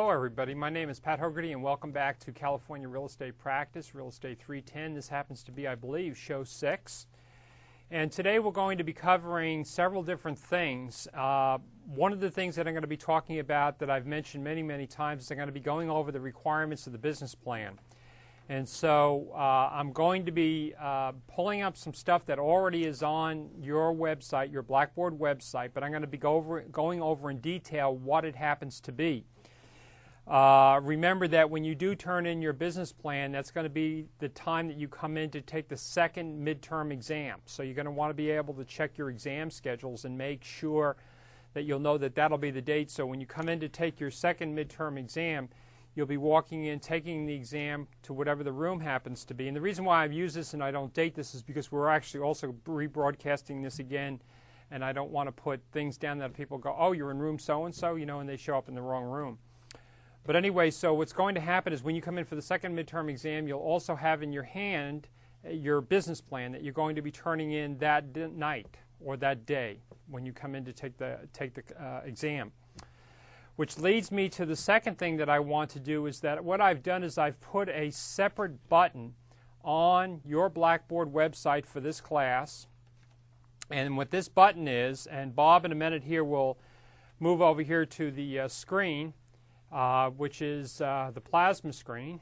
Hello everybody, my name is Pat Hogarty and welcome back to California Real Estate Practice, Real Estate 310. This happens to be, I believe, show 6. And today we're going to be covering several different things. Uh, one of the things that I'm going to be talking about that I've mentioned many, many times is I'm going to be going over the requirements of the business plan. And so uh, I'm going to be uh, pulling up some stuff that already is on your website, your Blackboard website, but I'm going to be go over, going over in detail what it happens to be. Uh, remember that when you do turn in your business plan, that's going to be the time that you come in to take the second midterm exam. So you're going to want to be able to check your exam schedules and make sure that you'll know that that'll be the date. So when you come in to take your second midterm exam, you'll be walking in, taking the exam to whatever the room happens to be. And the reason why I've used this and I don't date this is because we're actually also rebroadcasting this again, and I don't want to put things down that people go, oh, you're in room so and so, you know, and they show up in the wrong room. But anyway, so what's going to happen is when you come in for the second midterm exam, you'll also have in your hand uh, your business plan that you're going to be turning in that night or that day when you come in to take the take the uh, exam. Which leads me to the second thing that I want to do is that what I've done is I've put a separate button on your Blackboard website for this class. And what this button is, and Bob in a minute here will move over here to the uh, screen uh, which is uh, the plasma screen.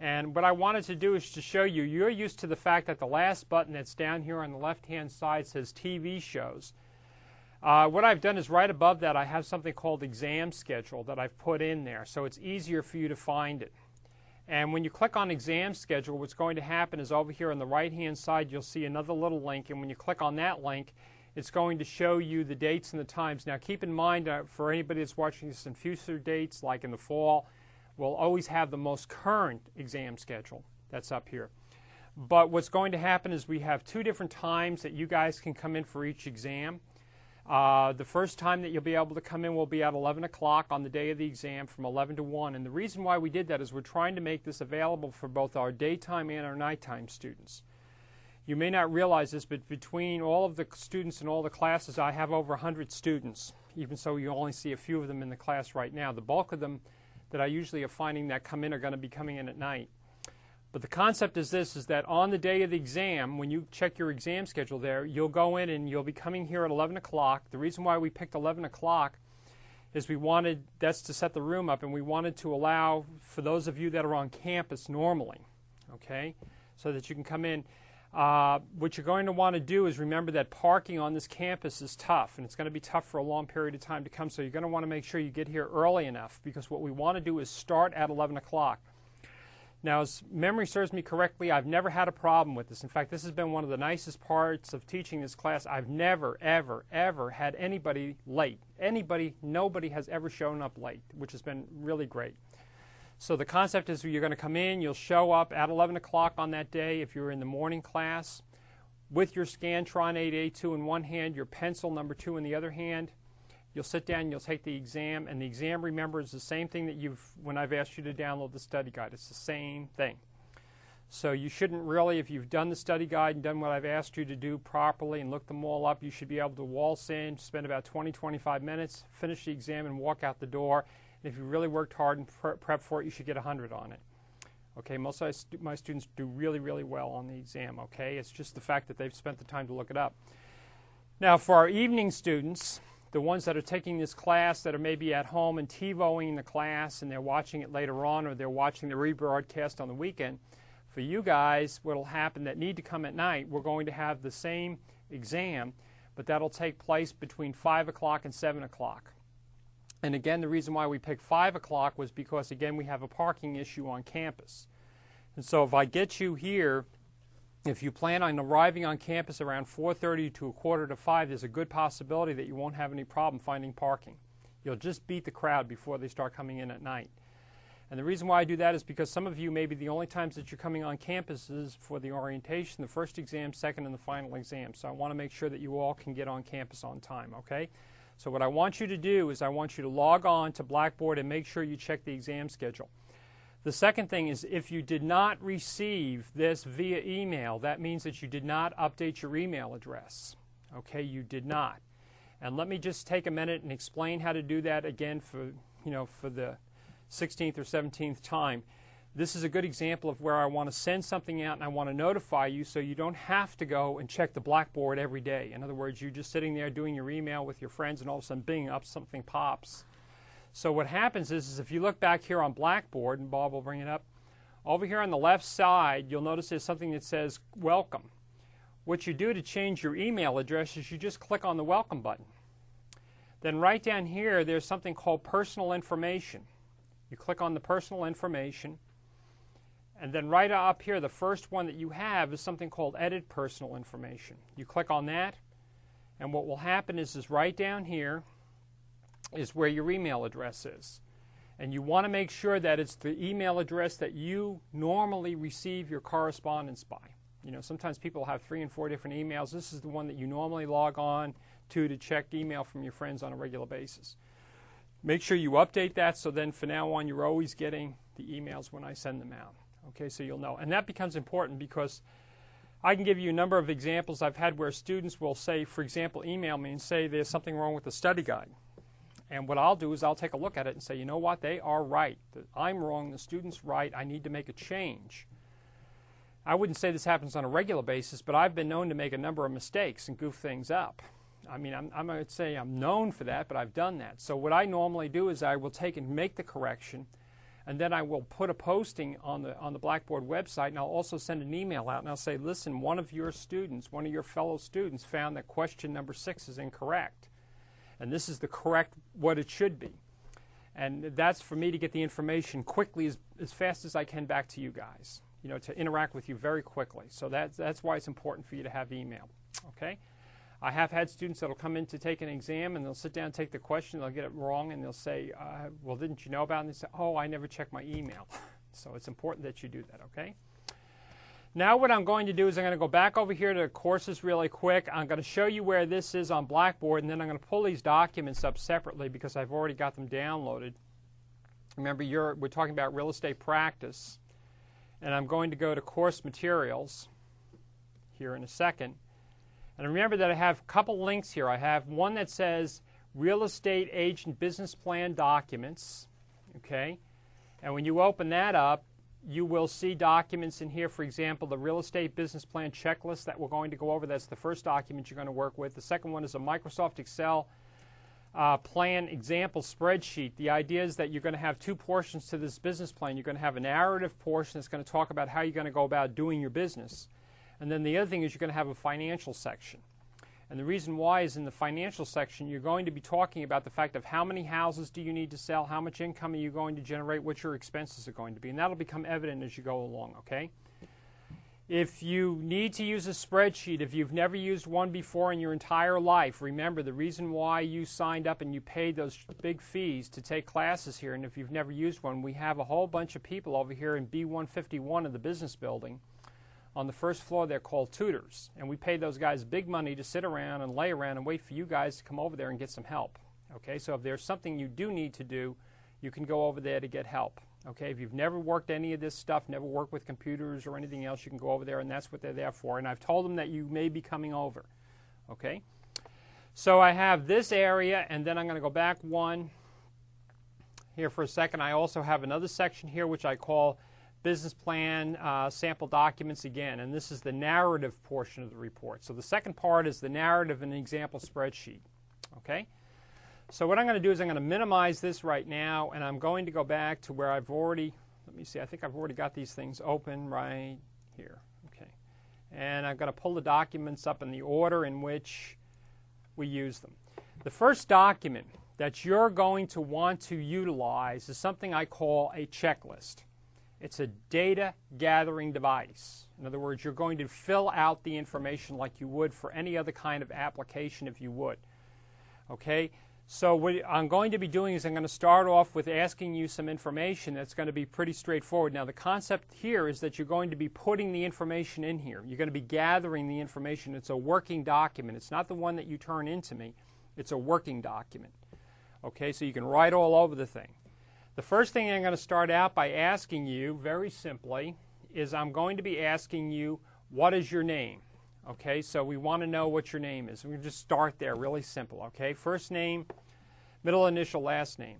And what I wanted to do is to show you, you're used to the fact that the last button that's down here on the left-hand side says TV shows. Uh, what I've done is right above that I have something called exam schedule that I've put in there so it's easier for you to find it. And when you click on exam schedule, what's going to happen is over here on the right hand side you'll see another little link and when you click on that link it's going to show you the dates and the times. Now, keep in mind uh, for anybody that's watching this in future dates, like in the fall, we'll always have the most current exam schedule that's up here. But what's going to happen is we have two different times that you guys can come in for each exam. Uh, the first time that you'll be able to come in will be at 11 o'clock on the day of the exam from 11 to 1. And the reason why we did that is we're trying to make this available for both our daytime and our nighttime students. You may not realize this, but between all of the students in all the classes, I have over 100 students, even so you only see a few of them in the class right now. The bulk of them that I usually are finding that come in are going to be coming in at night. But the concept is this, is that on the day of the exam, when you check your exam schedule there, you'll go in and you'll be coming here at 11 o'clock. The reason why we picked 11 o'clock is we wanted, that's to set the room up, and we wanted to allow for those of you that are on campus normally, okay, so that you can come in. Uh, what you're going to want to do is remember that parking on this campus is tough, and it's going to be tough for a long period of time to come. So you're going to want to make sure you get here early enough because what we want to do is start at 11 o'clock. Now, as memory serves me correctly, I've never had a problem with this. In fact, this has been one of the nicest parts of teaching this class. I've never, ever, ever had anybody late. Anybody, nobody has ever shown up late, which has been really great. So the concept is you're going to come in, you'll show up at 11 o'clock on that day if you're in the morning class with your Scantron 8A2 in one hand, your pencil number two in the other hand. You'll sit down, you'll take the exam, and the exam, remember, is the same thing that you've, when I've asked you to download the study guide. It's the same thing. So you shouldn't really, if you've done the study guide and done what I've asked you to do properly and looked them all up, you should be able to waltz in, spend about 20, 25 minutes, finish the exam, and walk out the door and if you really worked hard and pre prep for it, you should get 100 on it. Okay, most of my students do really, really well on the exam, okay? It's just the fact that they've spent the time to look it up. Now, for our evening students, the ones that are taking this class that are maybe at home and TiVoing the class and they're watching it later on or they're watching the rebroadcast on the weekend, for you guys, what will happen that need to come at night, we're going to have the same exam, but that'll take place between 5 o'clock and 7 o'clock. And again, the reason why we picked 5 o'clock was because, again, we have a parking issue on campus. And so if I get you here, if you plan on arriving on campus around 4.30 to a quarter to 5, there's a good possibility that you won't have any problem finding parking. You'll just beat the crowd before they start coming in at night. And the reason why I do that is because some of you maybe the only times that you're coming on campus is for the orientation, the first exam, second, and the final exam. So I want to make sure that you all can get on campus on time, okay? So what I want you to do is I want you to log on to Blackboard and make sure you check the exam schedule. The second thing is if you did not receive this via email, that means that you did not update your email address. Okay, you did not. And let me just take a minute and explain how to do that again for, you know, for the 16th or 17th time. This is a good example of where I want to send something out and I want to notify you so you don't have to go and check the Blackboard every day. In other words, you're just sitting there doing your email with your friends and all of a sudden, bing, up something pops. So what happens is, is if you look back here on Blackboard, and Bob will bring it up, over here on the left side, you'll notice there's something that says Welcome. What you do to change your email address is you just click on the Welcome button. Then right down here, there's something called Personal Information. You click on the Personal Information, and then right up here, the first one that you have is something called Edit Personal Information. You click on that, and what will happen is, is right down here, is where your email address is. And you want to make sure that it's the email address that you normally receive your correspondence by. You know, sometimes people have three and four different emails. This is the one that you normally log on to to check email from your friends on a regular basis. Make sure you update that so then from now on you're always getting the emails when I send them out. Okay, so you'll know. And that becomes important because I can give you a number of examples I've had where students will say, for example, email me and say there's something wrong with the study guide. And what I'll do is I'll take a look at it and say, you know what, they are right. I'm wrong, the student's right, I need to make a change. I wouldn't say this happens on a regular basis, but I've been known to make a number of mistakes and goof things up. I mean, I'm, I'm say I'm known for that, but I've done that. So, what I normally do is I will take and make the correction, and then I will put a posting on the, on the Blackboard website, and I'll also send an email out, and I'll say, listen, one of your students, one of your fellow students found that question number six is incorrect and this is the correct what it should be. And that's for me to get the information quickly as, as fast as I can back to you guys, you know, to interact with you very quickly. So that's, that's why it's important for you to have email, okay? I have had students that will come in to take an exam and they'll sit down and take the question, they'll get it wrong, and they'll say, uh, Well, didn't you know about it? And they say, Oh, I never checked my email. so it's important that you do that, okay? Now what I'm going to do is I'm going to go back over here to courses really quick. I'm going to show you where this is on Blackboard, and then I'm going to pull these documents up separately because I've already got them downloaded. Remember, we're talking about real estate practice, and I'm going to go to course materials here in a second. And remember that I have a couple links here. I have one that says real estate agent business plan documents, okay? And when you open that up, you will see documents in here, for example, the real estate business plan checklist that we're going to go over. That's the first document you're going to work with. The second one is a Microsoft Excel uh, plan example spreadsheet. The idea is that you're going to have two portions to this business plan. You're going to have a narrative portion that's going to talk about how you're going to go about doing your business. And then the other thing is you're going to have a financial section. And the reason why is in the financial section, you're going to be talking about the fact of how many houses do you need to sell, how much income are you going to generate, what your expenses are going to be. And that'll become evident as you go along, okay? If you need to use a spreadsheet, if you've never used one before in your entire life, remember the reason why you signed up and you paid those big fees to take classes here, and if you've never used one, we have a whole bunch of people over here in B151 of the business building on the first floor, they're called tutors. And we pay those guys big money to sit around and lay around and wait for you guys to come over there and get some help. Okay, so if there's something you do need to do, you can go over there to get help. Okay, if you've never worked any of this stuff, never worked with computers or anything else, you can go over there and that's what they're there for. And I've told them that you may be coming over. Okay, so I have this area and then I'm going to go back one here for a second. I also have another section here which I call business plan, uh, sample documents again, and this is the narrative portion of the report. So the second part is the narrative and example spreadsheet. Okay? So what I'm going to do is I'm going to minimize this right now, and I'm going to go back to where I've already, let me see, I think I've already got these things open right here. Okay. And I'm going to pull the documents up in the order in which we use them. The first document that you're going to want to utilize is something I call a checklist. It's a data gathering device. In other words, you're going to fill out the information like you would for any other kind of application if you would. Okay? So what I'm going to be doing is I'm going to start off with asking you some information that's going to be pretty straightforward. Now the concept here is that you're going to be putting the information in here. You're going to be gathering the information. It's a working document. It's not the one that you turn into me. It's a working document. Okay, so you can write all over the thing. The first thing I'm going to start out by asking you, very simply, is I'm going to be asking you, what is your name? Okay, so we want to know what your name is. We just start there, really simple. Okay, first name, middle initial, last name.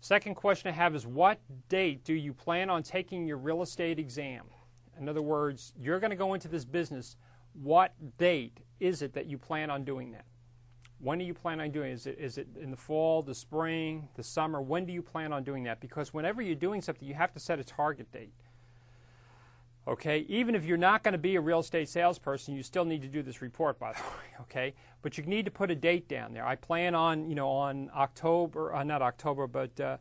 Second question I have is what date do you plan on taking your real estate exam? In other words, you're going to go into this business. What date is it that you plan on doing that? When do you plan on doing it? Is it, is it in the fall, the spring, the summer? When do you plan on doing that? Because whenever you're doing something, you have to set a target date. Okay, even if you're not going to be a real estate salesperson, you still need to do this report, by the way. Okay, but you need to put a date down there. I plan on, you know, on October, uh, not October, but uh,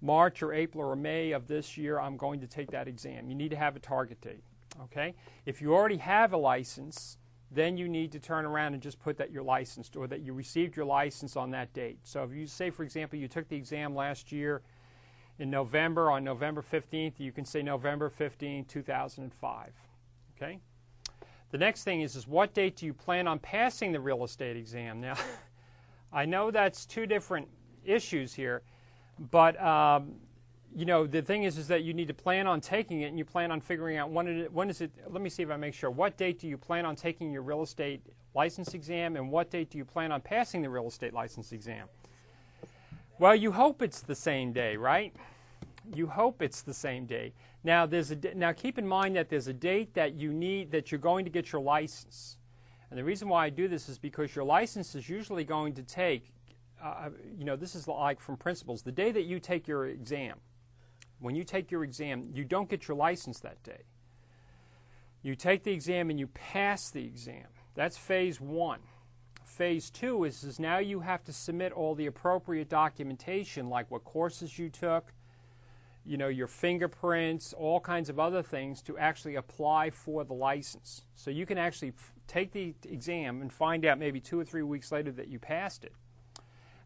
March or April or May of this year, I'm going to take that exam. You need to have a target date. Okay, if you already have a license, then you need to turn around and just put that you're licensed or that you received your license on that date. So if you say, for example, you took the exam last year in November, on November 15th, you can say November 15, 2005. Okay? The next thing is, is what date do you plan on passing the real estate exam? Now, I know that's two different issues here, but um, you know the thing is, is that you need to plan on taking it, and you plan on figuring out when it, when is it. Let me see if I make sure. What date do you plan on taking your real estate license exam, and what date do you plan on passing the real estate license exam? Well, you hope it's the same day, right? You hope it's the same day. Now, there's a now keep in mind that there's a date that you need that you're going to get your license. And the reason why I do this is because your license is usually going to take, uh, you know, this is like from principles. The day that you take your exam, when you take your exam, you don't get your license that day. You take the exam and you pass the exam. That's phase one. Phase two is, is now you have to submit all the appropriate documentation, like what courses you took, you know, your fingerprints, all kinds of other things to actually apply for the license. So you can actually take the exam and find out maybe two or three weeks later that you passed it.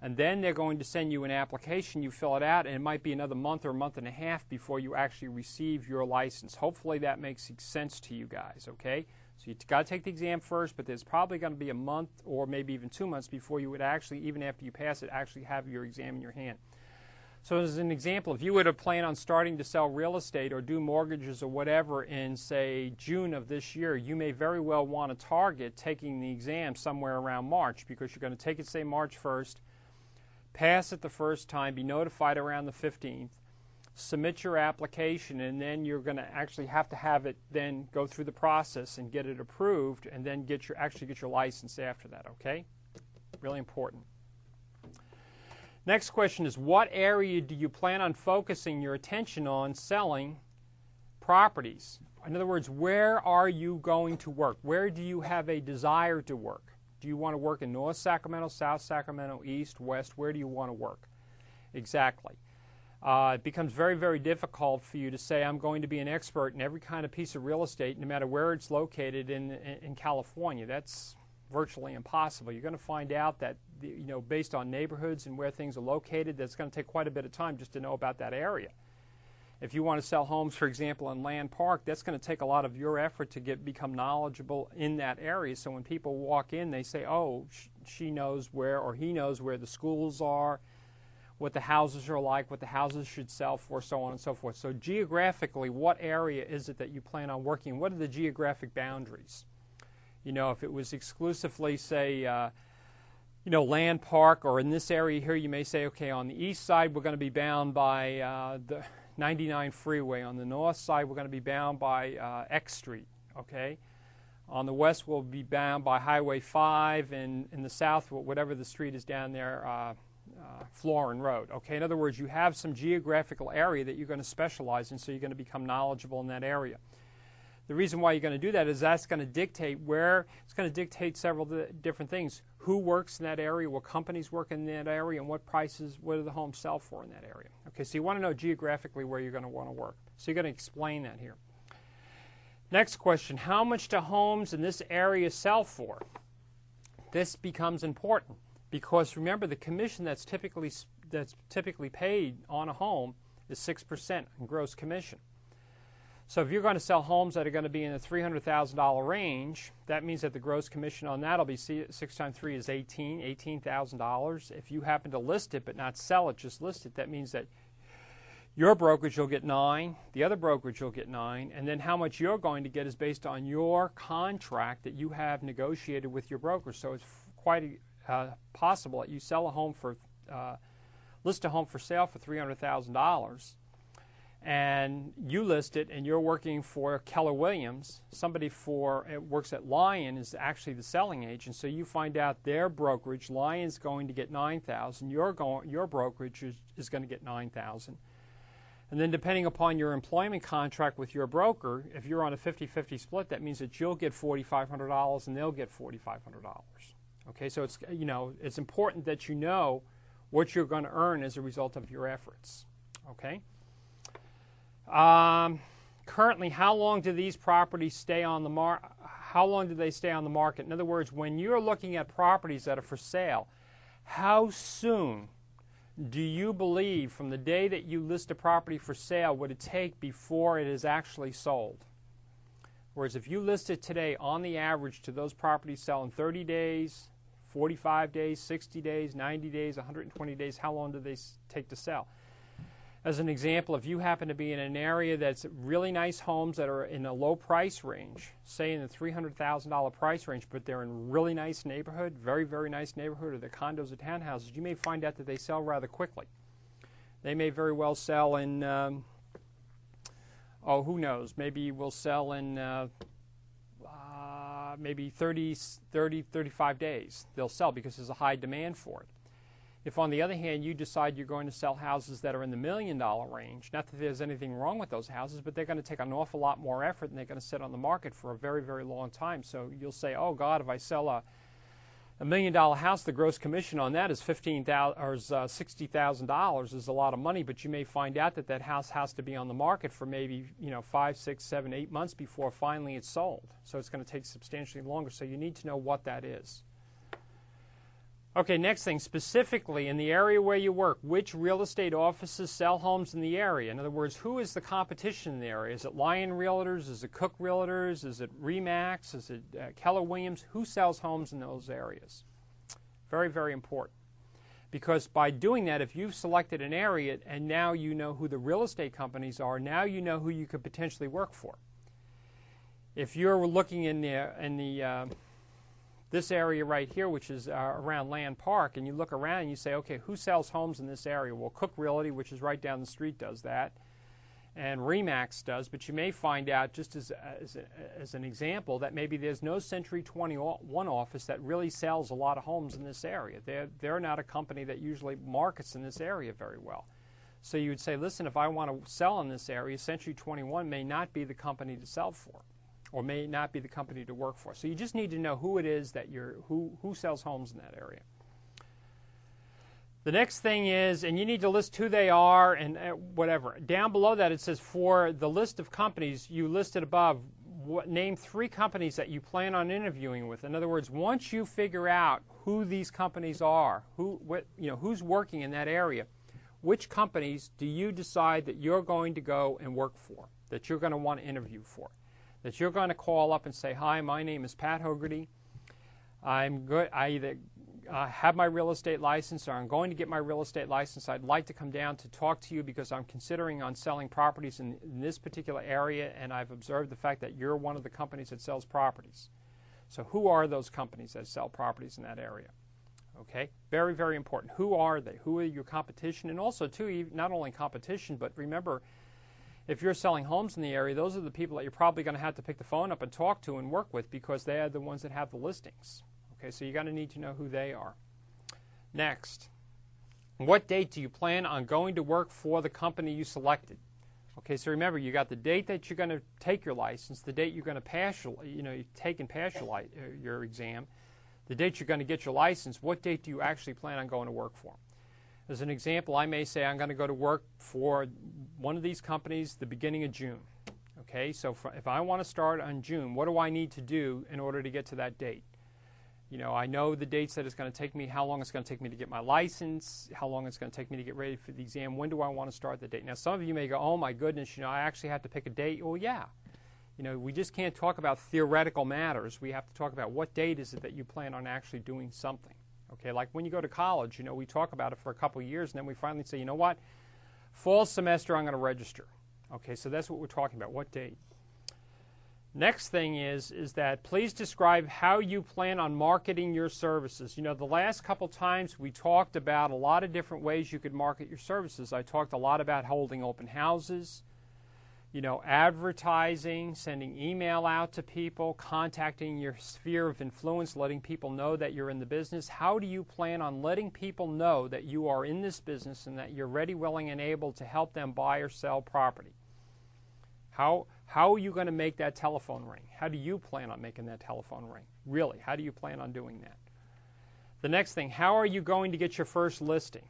And then they're going to send you an application, you fill it out, and it might be another month or a month and a half before you actually receive your license. Hopefully that makes sense to you guys, okay? So you've got to take the exam first, but there's probably going to be a month or maybe even two months before you would actually, even after you pass it, actually have your exam in your hand. So, as an example, if you were to plan on starting to sell real estate or do mortgages or whatever in, say, June of this year, you may very well want to target taking the exam somewhere around March because you're going to take it, say, March 1st, pass it the first time, be notified around the 15th, submit your application, and then you're going to actually have to have it then go through the process and get it approved, and then get your actually get your license after that. Okay, really important. Next question is what area do you plan on focusing your attention on selling properties? In other words, where are you going to work? Where do you have a desire to work? Do you want to work in North Sacramento, South Sacramento, East, West? Where do you want to work? Exactly. Uh, it becomes very, very difficult for you to say, I'm going to be an expert in every kind of piece of real estate, no matter where it's located in, in, in California. That's virtually impossible. You're going to find out that, you know, based on neighborhoods and where things are located, that's going to take quite a bit of time just to know about that area. If you want to sell homes, for example, in Land Park, that's going to take a lot of your effort to get become knowledgeable in that area. So when people walk in, they say, "Oh, she knows where, or he knows where the schools are, what the houses are like, what the houses should sell for, so on and so forth." So geographically, what area is it that you plan on working? What are the geographic boundaries? You know, if it was exclusively, say, uh, you know, land park, or in this area here, you may say, okay, on the east side, we're going to be bound by uh, the 99 freeway. On the north side, we're going to be bound by uh, X Street, okay? On the west, we'll be bound by Highway 5, and in the south, whatever the street is down there, uh, uh, Florin Road. Okay, in other words, you have some geographical area that you're going to specialize in, so you're going to become knowledgeable in that area. The reason why you're going to do that is that's going to dictate where, it's going to dictate several different things. Who works in that area, what companies work in that area, and what prices, what do the homes sell for in that area. Okay, so you want to know geographically where you're going to want to work. So you're going to explain that here. Next question How much do homes in this area sell for? This becomes important because remember the commission that's typically that's typically paid on a home is 6% in gross commission. So if you're going to sell homes that are going to be in the $300,000 range, that means that the gross commission on that will be 6 times 3 is 18, $18,000. If you happen to list it but not sell it, just list it, that means that your brokerage will get 9, the other brokerage will get 9, and then how much you're going to get is based on your contract that you have negotiated with your broker. So it's quite uh, possible that you sell a home for uh, list a home for sale for $300,000 and you list it and you're working for Keller Williams, somebody for it works at Lyon is actually the selling agent. So you find out their brokerage, Lyon's going to get 9,000, your your brokerage is, is going to get 9,000. And then depending upon your employment contract with your broker, if you're on a 50-50 split, that means that you'll get $4,500 and they'll get $4,500. Okay, so it's you know, it's important that you know what you're going to earn as a result of your efforts. Okay? Um, currently, how long do these properties stay on the market? How long do they stay on the market? In other words, when you're looking at properties that are for sale, how soon do you believe from the day that you list a property for sale would it take before it is actually sold? Whereas if you list it today, on the average, to those properties sell in 30 days, 45 days, 60 days, 90 days, 120 days, how long do they take to sell? As an example, if you happen to be in an area that's really nice homes that are in a low price range, say in the $300,000 price range, but they're in really nice neighborhood, very, very nice neighborhood, or the condos or townhouses, you may find out that they sell rather quickly. They may very well sell in, um, oh, who knows, maybe we'll sell in uh, uh, maybe 30, 30, 35 days. They'll sell because there's a high demand for it. If, on the other hand, you decide you're going to sell houses that are in the million dollar range, not that there's anything wrong with those houses, but they're going to take an awful lot more effort and they're going to sit on the market for a very, very long time. So you'll say, oh, God, if I sell a, a million dollar house, the gross commission on that is fifteen thousand or uh, sixty thousand dollars is a lot of money. But you may find out that that house has to be on the market for maybe you know five, six, seven, eight months before finally it's sold. So it's going to take substantially longer. So you need to know what that is. Okay, next thing, specifically in the area where you work, which real estate offices sell homes in the area? In other words, who is the competition in the area? Is it Lyon Realtors? Is it Cook Realtors? Is it Remax? Is it uh, Keller Williams? Who sells homes in those areas? Very, very important. Because by doing that, if you've selected an area and now you know who the real estate companies are, now you know who you could potentially work for. If you're looking in the, in the uh, this area right here, which is uh, around Land Park, and you look around and you say, okay, who sells homes in this area? Well, Cook Realty, which is right down the street, does that, and Remax does. But you may find out, just as, as, as an example, that maybe there's no Century 21 office that really sells a lot of homes in this area. They're, they're not a company that usually markets in this area very well. So you would say, listen, if I want to sell in this area, Century 21 may not be the company to sell for or may not be the company to work for. So you just need to know who it is that you're who who sells homes in that area. The next thing is, and you need to list who they are and uh, whatever. Down below that, it says for the list of companies you listed above, what, name three companies that you plan on interviewing with. In other words, once you figure out who these companies are, who what, you know who's working in that area, which companies do you decide that you're going to go and work for, that you're going to want to interview for? That you're going to call up and say, Hi, my name is Pat Hogarty. I'm good. I either uh, have my real estate license or I'm going to get my real estate license. I'd like to come down to talk to you because I'm considering on selling properties in, in this particular area and I've observed the fact that you're one of the companies that sells properties. So who are those companies that sell properties in that area? Okay, very, very important. Who are they? Who are your competition? And also, too, not only competition, but remember, if you're selling homes in the area, those are the people that you're probably going to have to pick the phone up and talk to and work with because they are the ones that have the listings. Okay, so you're going to need to know who they are. Next, what date do you plan on going to work for the company you selected? Okay, so remember, you got the date that you're going to take your license, the date you're going to pass your, you know, you take and pass your, li- your exam, the date you're going to get your license. What date do you actually plan on going to work for? As an example, I may say I'm going to go to work for one of these companies the beginning of June. Okay, so if I want to start on June, what do I need to do in order to get to that date? You know, I know the dates that it's going to take me, how long it's going to take me to get my license, how long it's going to take me to get ready for the exam, when do I want to start the date. Now, some of you may go, oh my goodness, you know, I actually have to pick a date. Well, yeah. You know, we just can't talk about theoretical matters. We have to talk about what date is it that you plan on actually doing something. Okay, like when you go to college, you know, we talk about it for a couple years and then we finally say, you know what, fall semester I'm going to register. Okay, so that's what we're talking about. What date? Next thing is is that please describe how you plan on marketing your services. You know, the last couple times we talked about a lot of different ways you could market your services. I talked a lot about holding open houses, you know, advertising, sending email out to people, contacting your sphere of influence, letting people know that you're in the business. How do you plan on letting people know that you are in this business and that you're ready, willing, and able to help them buy or sell property? How how are you going to make that telephone ring? How do you plan on making that telephone ring? Really, how do you plan on doing that? The next thing, how are you going to get your first listing?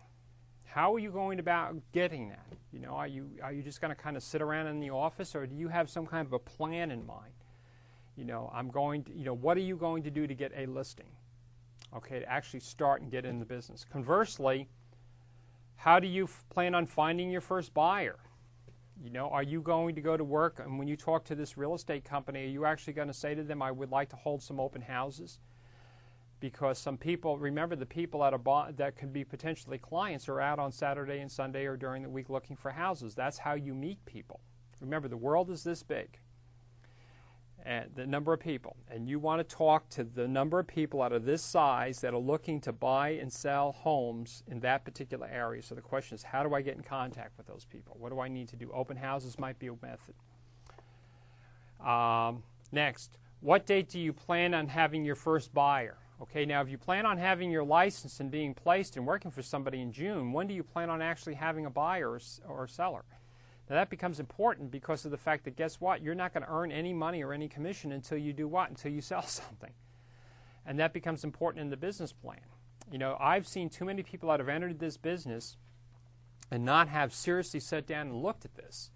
How are you going about getting that? You know, are you are you just going to kind of sit around in the office or do you have some kind of a plan in mind? You know, I'm going to, you know, what are you going to do to get a listing? Okay, to actually start and get in the business. Conversely, how do you plan on finding your first buyer? You know, are you going to go to work and when you talk to this real estate company, are you actually going to say to them, I would like to hold some open houses? Because some people, remember, the people at a bo- that could be potentially clients are out on Saturday and Sunday or during the week looking for houses. That's how you meet people. Remember, the world is this big and the number of people, and you want to talk to the number of people out of this size that are looking to buy and sell homes in that particular area. So the question is, how do I get in contact with those people? What do I need to do? Open houses might be a method. Um, next, what date do you plan on having your first buyer? Okay, now if you plan on having your license and being placed and working for somebody in June, when do you plan on actually having a buyer or, or seller? Now that becomes important because of the fact that guess what? You're not going to earn any money or any commission until you do what? Until you sell something. And that becomes important in the business plan. You know, I've seen too many people that have entered this business and not have seriously sat down and looked at this.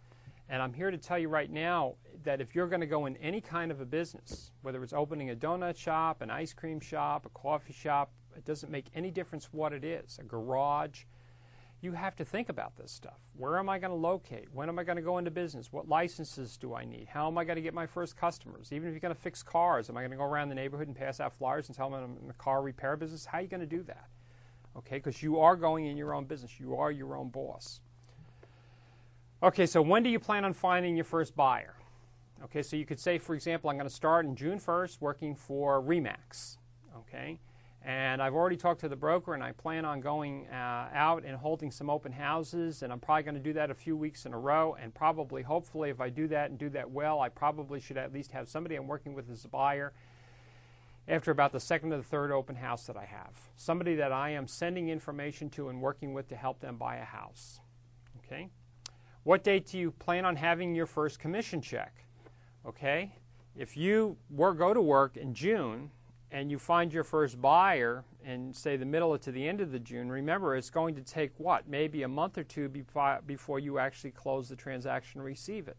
And I'm here to tell you right now that if you're going to go in any kind of a business, whether it's opening a donut shop, an ice cream shop, a coffee shop, it doesn't make any difference what it is, a garage, you have to think about this stuff. Where am I going to locate? When am I going to go into business? What licenses do I need? How am I going to get my first customers? Even if you're going to fix cars, am I going to go around the neighborhood and pass out flyers and tell them I'm in the car repair business? How are you going to do that? Okay, because you are going in your own business. You are your own boss. Okay, so when do you plan on finding your first buyer? Okay, so you could say, for example, I'm going to start in June 1st working for Remax. Okay, and I've already talked to the broker, and I plan on going uh, out and holding some open houses. And I'm probably going to do that a few weeks in a row. And probably, hopefully, if I do that and do that well, I probably should at least have somebody I'm working with as a buyer after about the second or the third open house that I have. Somebody that I am sending information to and working with to help them buy a house. Okay? What date do you plan on having your first commission check? Okay? If you work, go to work in June and you find your first buyer in, say, the middle to the end of the June, remember it's going to take what? Maybe a month or two before you actually close the transaction and receive it.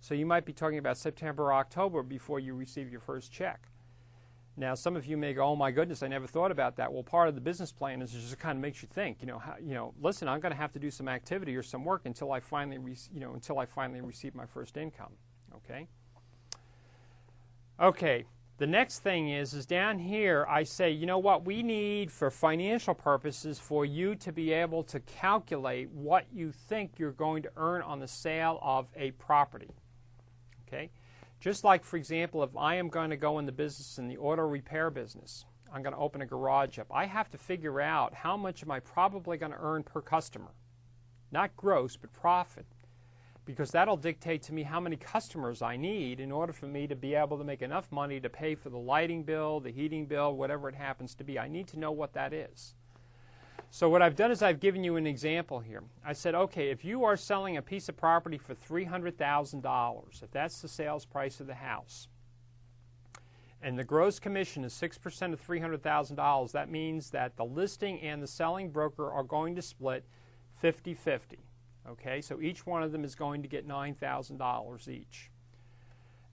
So you might be talking about September or October before you receive your first check. Now, some of you may go, "Oh my goodness, I never thought about that." Well, part of the business plan is just kind of makes you think. You know, how, you know, listen, I'm going to have to do some activity or some work until I finally, re- you know, until I finally receive my first income. Okay. Okay. The next thing is, is down here I say, you know what, we need for financial purposes for you to be able to calculate what you think you're going to earn on the sale of a property. Okay? Just like, for example, if I am going to go in the business in the auto repair business, I'm going to open a garage up, I have to figure out how much am I probably going to earn per customer. Not gross, but profit because that'll dictate to me how many customers I need in order for me to be able to make enough money to pay for the lighting bill, the heating bill, whatever it happens to be. I need to know what that is. So what I've done is I've given you an example here. I said, okay, if you are selling a piece of property for $300,000, if that's the sales price of the house, and the gross commission is 6% of $300,000, that means that the listing and the selling broker are going to split 50 50. Okay, so each one of them is going to get $9,000 each.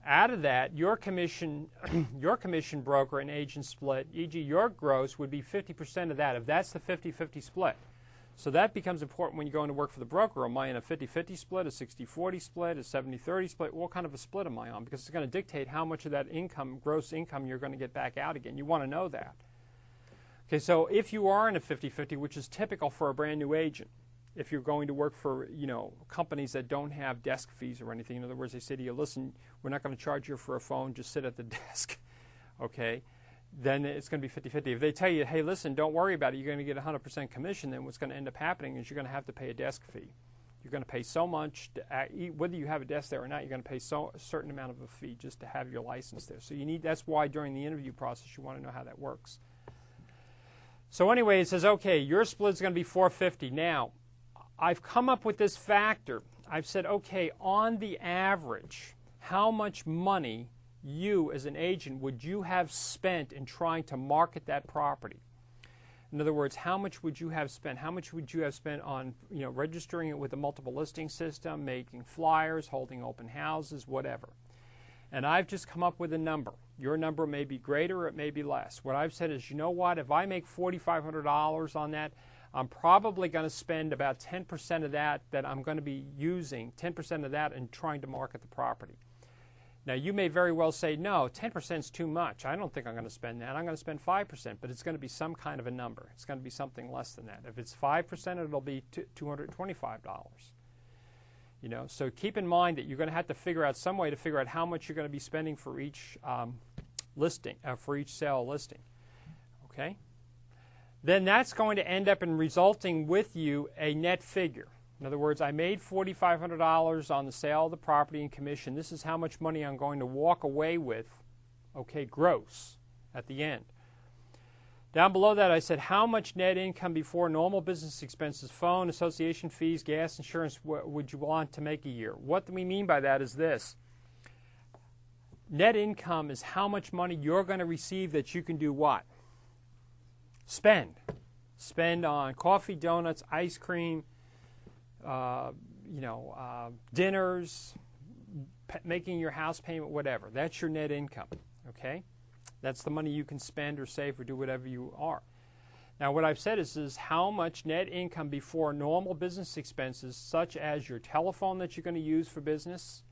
Out of that, your commission, your commission broker and agent split, e.g., your gross would be 50% of that if that's the 50-50 split. So that becomes important when you're going to work for the broker. Am I in a 50-50 split, a 60-40 split, a 70-30 split? What kind of a split am I on? Because it's going to dictate how much of that income, gross income, you're going to get back out again. You want to know that. Okay, so if you are in a 50-50, which is typical for a brand new agent, if you're going to work for you know companies that don't have desk fees or anything, in other words, they say to you, "Listen, we're not going to charge you for a phone. Just sit at the desk." okay, then it's going to be 50-50. If they tell you, "Hey, listen, don't worry about it. You're going to get 100% commission," then what's going to end up happening is you're going to have to pay a desk fee. You're going to pay so much, to, uh, whether you have a desk there or not. You're going to pay so a certain amount of a fee just to have your license there. So you need. That's why during the interview process you want to know how that works. So anyway, it says, okay, your split is going to be 450. Now, I've come up with this factor. I've said, okay, on the average, how much money you as an agent would you have spent in trying to market that property? In other words, how much would you have spent? How much would you have spent on, you know, registering it with a multiple listing system, making flyers, holding open houses, whatever? And I've just come up with a number. Your number may be greater it may be less. What I've said is, you know what? If I make $4,500 on that, I'm probably going to spend about 10% of that that I'm going to be using, 10% of that in trying to market the property. Now, you may very well say, no, 10% is too much. I don't think I'm going to spend that. I'm going to spend 5%, but it's going to be some kind of a number. It's going to be something less than that. If it's 5%, it'll be $225. You know, so keep in mind that you're going to have to figure out some way to figure out how much you're going to be spending for each um, listing, uh, for each sale listing. Okay? Then that's going to end up in resulting with you a net figure. In other words, I made $4,500 on the sale of the property and commission. This is how much money I'm going to walk away with, okay, gross, at the end. Down below that, I said how much net income before normal business expenses, phone, association fees, gas, insurance would you want to make a year? What we mean by that is this net income is how much money you're going to receive that you can do what? Spend. Spend on coffee, donuts, ice cream, uh, you know, uh, dinners, making your house payment, whatever. That's your net income. Okay, that's the money you can spend or save or do whatever you are. Now, what I've said is, is how much net income before normal business expenses, such as your telephone that you're going to use for business,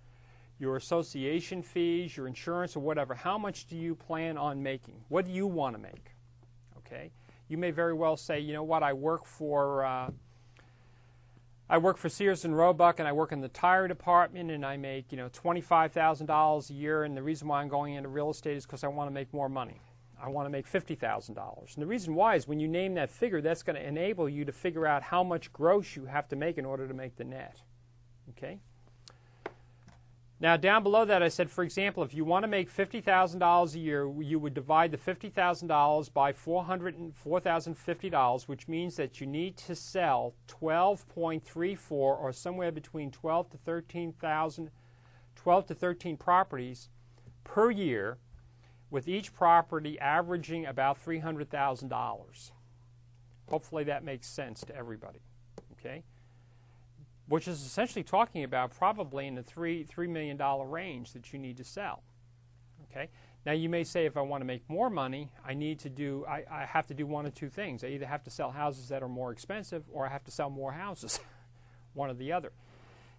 your association fees, your insurance, or whatever, how much do you plan on making? What do you want to make? Okay you may very well say, you know what, I work for uh, I work for Sears and Roebuck, and I work in the tire department, and I make you know twenty five thousand dollars a year. And the reason why I'm going into real estate is because I want to make more money. I want to make fifty thousand dollars. And the reason why is when you name that figure, that's going to enable you to figure out how much gross you have to make in order to make the net. Okay. Now, down below that, I said, for example, if you want to make $50,000 a year, you would divide the $50,000 by $4,050, which means that you need to sell 12.34 or somewhere between 12 to 13,000, 12 to 13 properties per year, with each property averaging about $300,000. Hopefully that makes sense to everybody. Okay? Which is essentially talking about probably in the three three million dollar range that you need to sell. Okay. Now you may say if I want to make more money, I need to do I, I have to do one of two things. I either have to sell houses that are more expensive or I have to sell more houses. one or the other.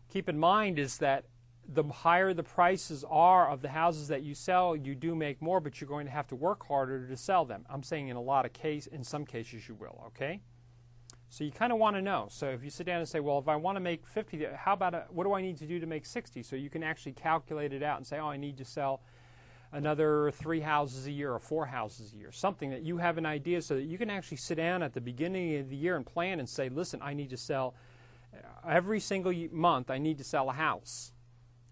Keep in mind is that the higher the prices are of the houses that you sell, you do make more, but you're going to have to work harder to sell them. I'm saying in a lot of case, in some cases you will. Okay. So you kind of want to know. So if you sit down and say, well, if I want to make 50, how about a, what do I need to do to make 60? So you can actually calculate it out and say, oh, I need to sell another three houses a year or four houses a year, something that you have an idea so that you can actually sit down at the beginning of the year and plan and say, listen, I need to sell uh, every single month, I need to sell a house.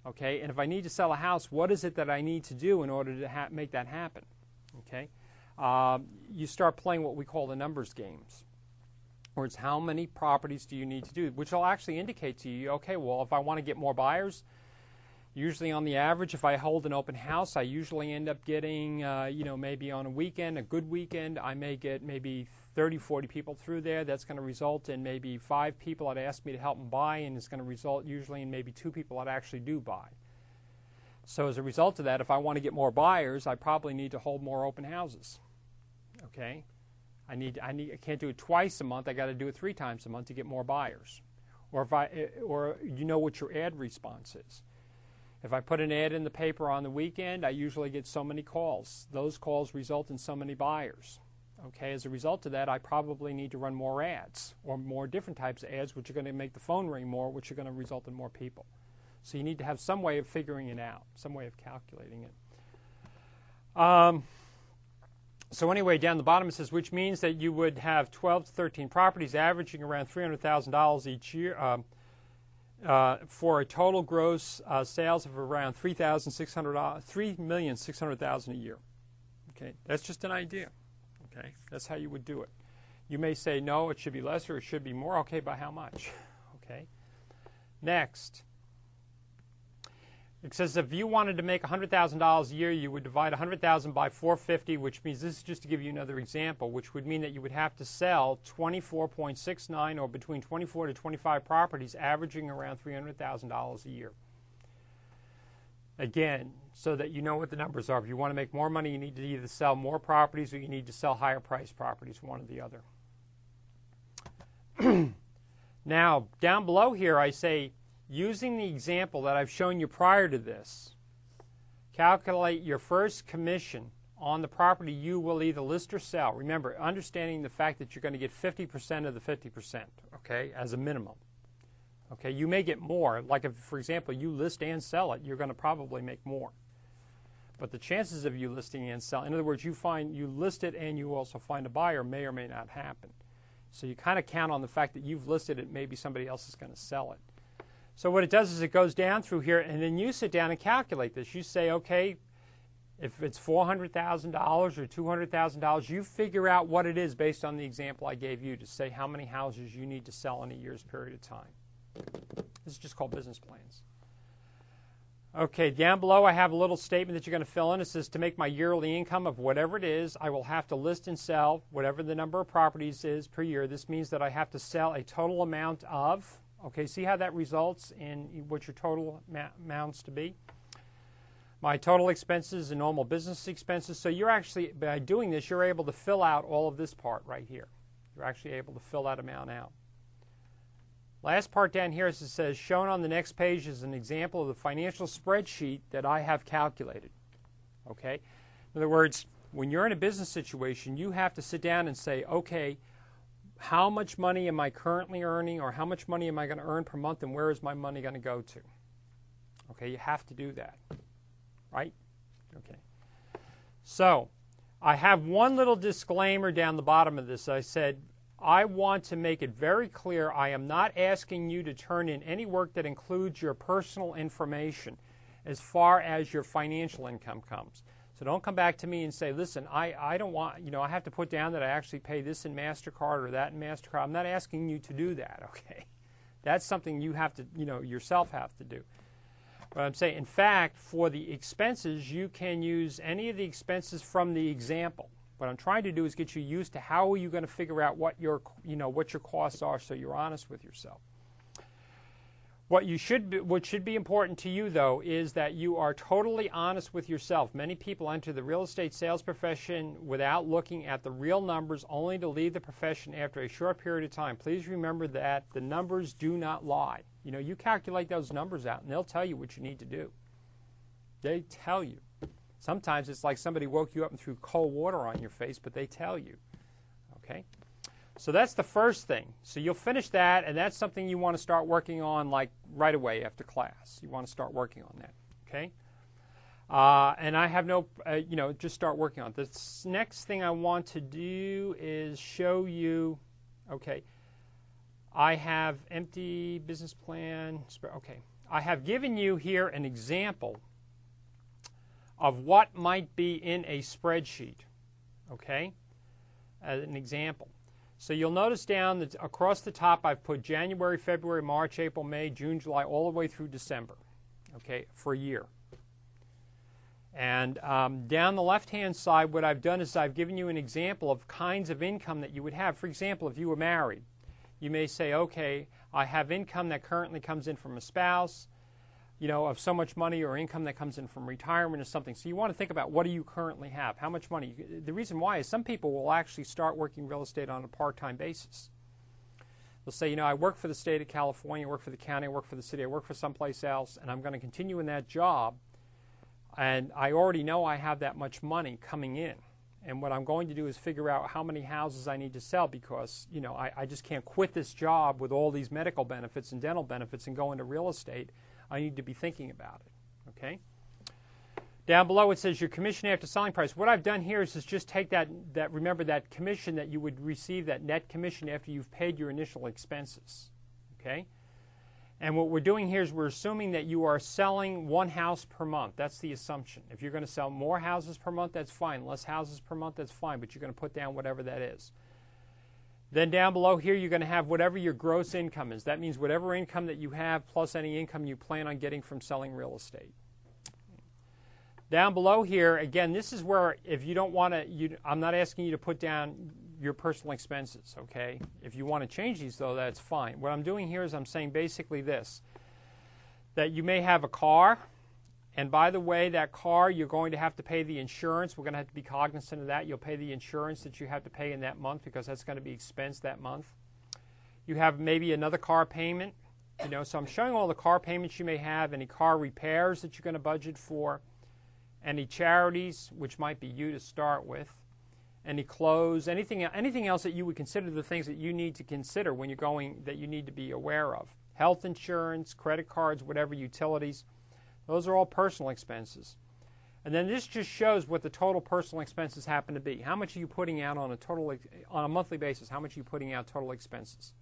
Okay, and if I need to sell a house, what is it that I need to do in order to make that happen? Okay, uh, you start playing what we call the numbers games words, how many properties do you need to do? Which will actually indicate to you, okay, well, if I want to get more buyers, usually on the average, if I hold an open house, I usually end up getting, uh, you know, maybe on a weekend, a good weekend, I may get maybe 30, 40 people through there. That's going to result in maybe five people that ask me to help them buy, and it's going to result usually in maybe two people that actually do buy. So as a result of that, if I want to get more buyers, I probably need to hold more open houses. Okay? I need I need I can't do it twice a month. I got to do it three times a month to get more buyers. Or if I or you know what your ad response is. If I put an ad in the paper on the weekend, I usually get so many calls. Those calls result in so many buyers. Okay, as a result of that, I probably need to run more ads or more different types of ads, which are going to make the phone ring more, which are going to result in more people. So you need to have some way of figuring it out, some way of calculating it. Um, so anyway, down the bottom it says, which means that you would have 12 to 13 properties averaging around $300,000 each year um, uh, for a total gross uh, sales of around $3,600, 3,600,000 a year. Okay, that's just an idea. Okay, that's how you would do it. You may say, no, it should be less or it should be more. Okay, by how much? Okay. Next, it says if you wanted to make $100,000 a year, you would divide 100,000 by 450, which means this is just to give you another example, which would mean that you would have to sell 24.69 or between 24 to 25 properties, averaging around $300,000 a year. Again, so that you know what the numbers are. If you want to make more money, you need to either sell more properties or you need to sell higher price properties, one or the other. now, down below here, I say using the example that I've shown you prior to this, calculate your first commission on the property you will either list or sell. Remember, understanding the fact that you're going to get 50% of the 50%, okay, as a minimum. Okay, you may get more. Like if, for example, you list and sell it, you're going to probably make more. But the chances of you listing and selling, in other words, you find you list it and you also find a buyer may or may not happen. So you kind of count on the fact that you've listed it, maybe somebody else is going to sell it. So what it does is it goes down through here, and then you sit down and calculate this. You say, okay, if it's $400,000 or $200,000, you figure out what it is based on the example I gave you to say how many houses you need to sell in a year's period of time. This is just called business plans. Okay, down below I have a little statement that you're going to fill in. It says to make my yearly income of whatever it is, I will have to list and sell whatever the number of properties is per year. This means that I have to sell a total amount of, okay, see how that results in what your total amounts to be? My total expenses and normal business expenses. So you're actually, by doing this, you're able to fill out all of this part right here. You're actually able to fill that amount out. Last part down here is it says, shown on the next page is an example of the financial spreadsheet that I have calculated. Okay? In other words, when you're in a business situation, you have to sit down and say, okay, how much money am I currently earning or how much money am I going to earn per month and where is my money going to go to? Okay, you have to do that. Right? Okay. So, I have one little disclaimer down the bottom of this. I said I want to make it very clear I am not asking you to turn in any work that includes your personal information as far as your financial income comes. So don't come back to me and say, listen, I, I don't want, you know, I have to put down that I actually pay this in MasterCard or that in MasterCard. I'm not asking you to do that, okay? That's something you have to, you know, yourself have to do. But I'm saying, in fact, for the expenses, you can use any of the expenses from the example. What I'm trying to do is get you used to how are you going to figure out what your, you know, what your costs are so you're honest with yourself. What you should be, what should be important to you though is that you are totally honest with yourself. Many people enter the real estate sales profession without looking at the real numbers only to leave the profession after a short period of time. Please remember that the numbers do not lie. You know, you calculate those numbers out and they'll tell you what you need to do. They tell you. Sometimes it's like somebody woke you up and threw cold water on your face, but they tell you. Okay? So that's the first thing. So you'll finish that, and that's something you want to start working on like right away after class. You want to start working on that. Okay? Uh, and I have no, uh, you know, just start working on it. The next thing I want to do is show you, okay, I have empty business plan. Okay, I have given you here an example of what might be in a spreadsheet. Okay? As an example. So you'll notice down that across the top I've put January, February, March, April, May, June, July, all the way through December. Okay, for a year. And um, down the left hand side, what I've done is I've given you an example of kinds of income that you would have. For example, if you were married, you may say, okay, I have income that currently comes in from a spouse you know, of so much money or income that comes in from retirement or something. So you want to think about what do you currently have? How much money? The reason why is some people will actually start working real estate on a part-time basis. They'll say, you know, I work for the state of California, I work for the county, I work for the city, I work for someplace else, and I'm going to continue in that job. And I already know I have that much money coming in. And what I'm going to do is figure out how many houses I need to sell because, you know, I, I just can't quit this job with all these medical benefits and dental benefits and go into real estate. I need to be thinking about it. Okay? Down below it says your commission after selling price. What I've done here is, is just take that, that, remember that commission that you would receive, that net commission after you've paid your initial expenses. Okay? And what we're doing here is we're assuming that you are selling one house per month. That's the assumption. If you're going to sell more houses per month, that's fine. Less houses per month, that's fine, but you're going to put down whatever that is. Then down below here, you're going to have whatever your gross income is. That means whatever income that you have plus any income you plan on getting from selling real estate. Down below here, again, this is where if you don't want to, I'm not asking you to put down your personal expenses, okay? If you want to change these, though, that's fine. What I'm doing here is I'm saying basically this that you may have a car, and by the way, that car, you're going to have to pay the insurance. We're going to have to be cognizant of that. You'll pay the insurance that you have to pay in that month because that's going to be expense that month. You have maybe another car payment, you know, so I'm showing all the car payments you may have, any car repairs that you're going to budget for, any charities, which might be you to start with any clothes, anything, anything else that you would consider the things that you need to consider when you're going that you need to be aware of. Health insurance, credit cards, whatever utilities, those are all personal expenses. And then this just shows what the total personal expenses happen to be. How much are you putting out on a total on a monthly basis? How much are you putting out total expenses?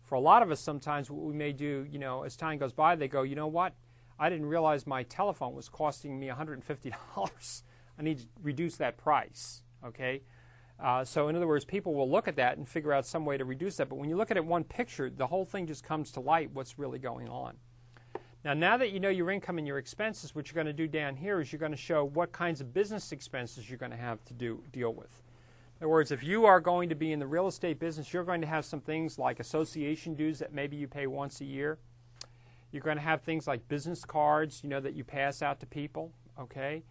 For a lot of us, sometimes what we may do, you know, as time goes by, they go, you know what? I didn't realize my telephone was costing me $150. I need to reduce that price. Okay, uh, so, in other words, people will look at that and figure out some way to reduce that. But when you look at it one picture, the whole thing just comes to light what's really going on. Now, now that you know your income and your expenses, what you're going to do down here is you're going to show what kinds of business expenses you're going to have to do deal with. In other words, if you are going to be in the real estate business, you're going to have some things like association dues that maybe you pay once a year. You're going to have things like business cards, you know, that you pass out to people. Okay.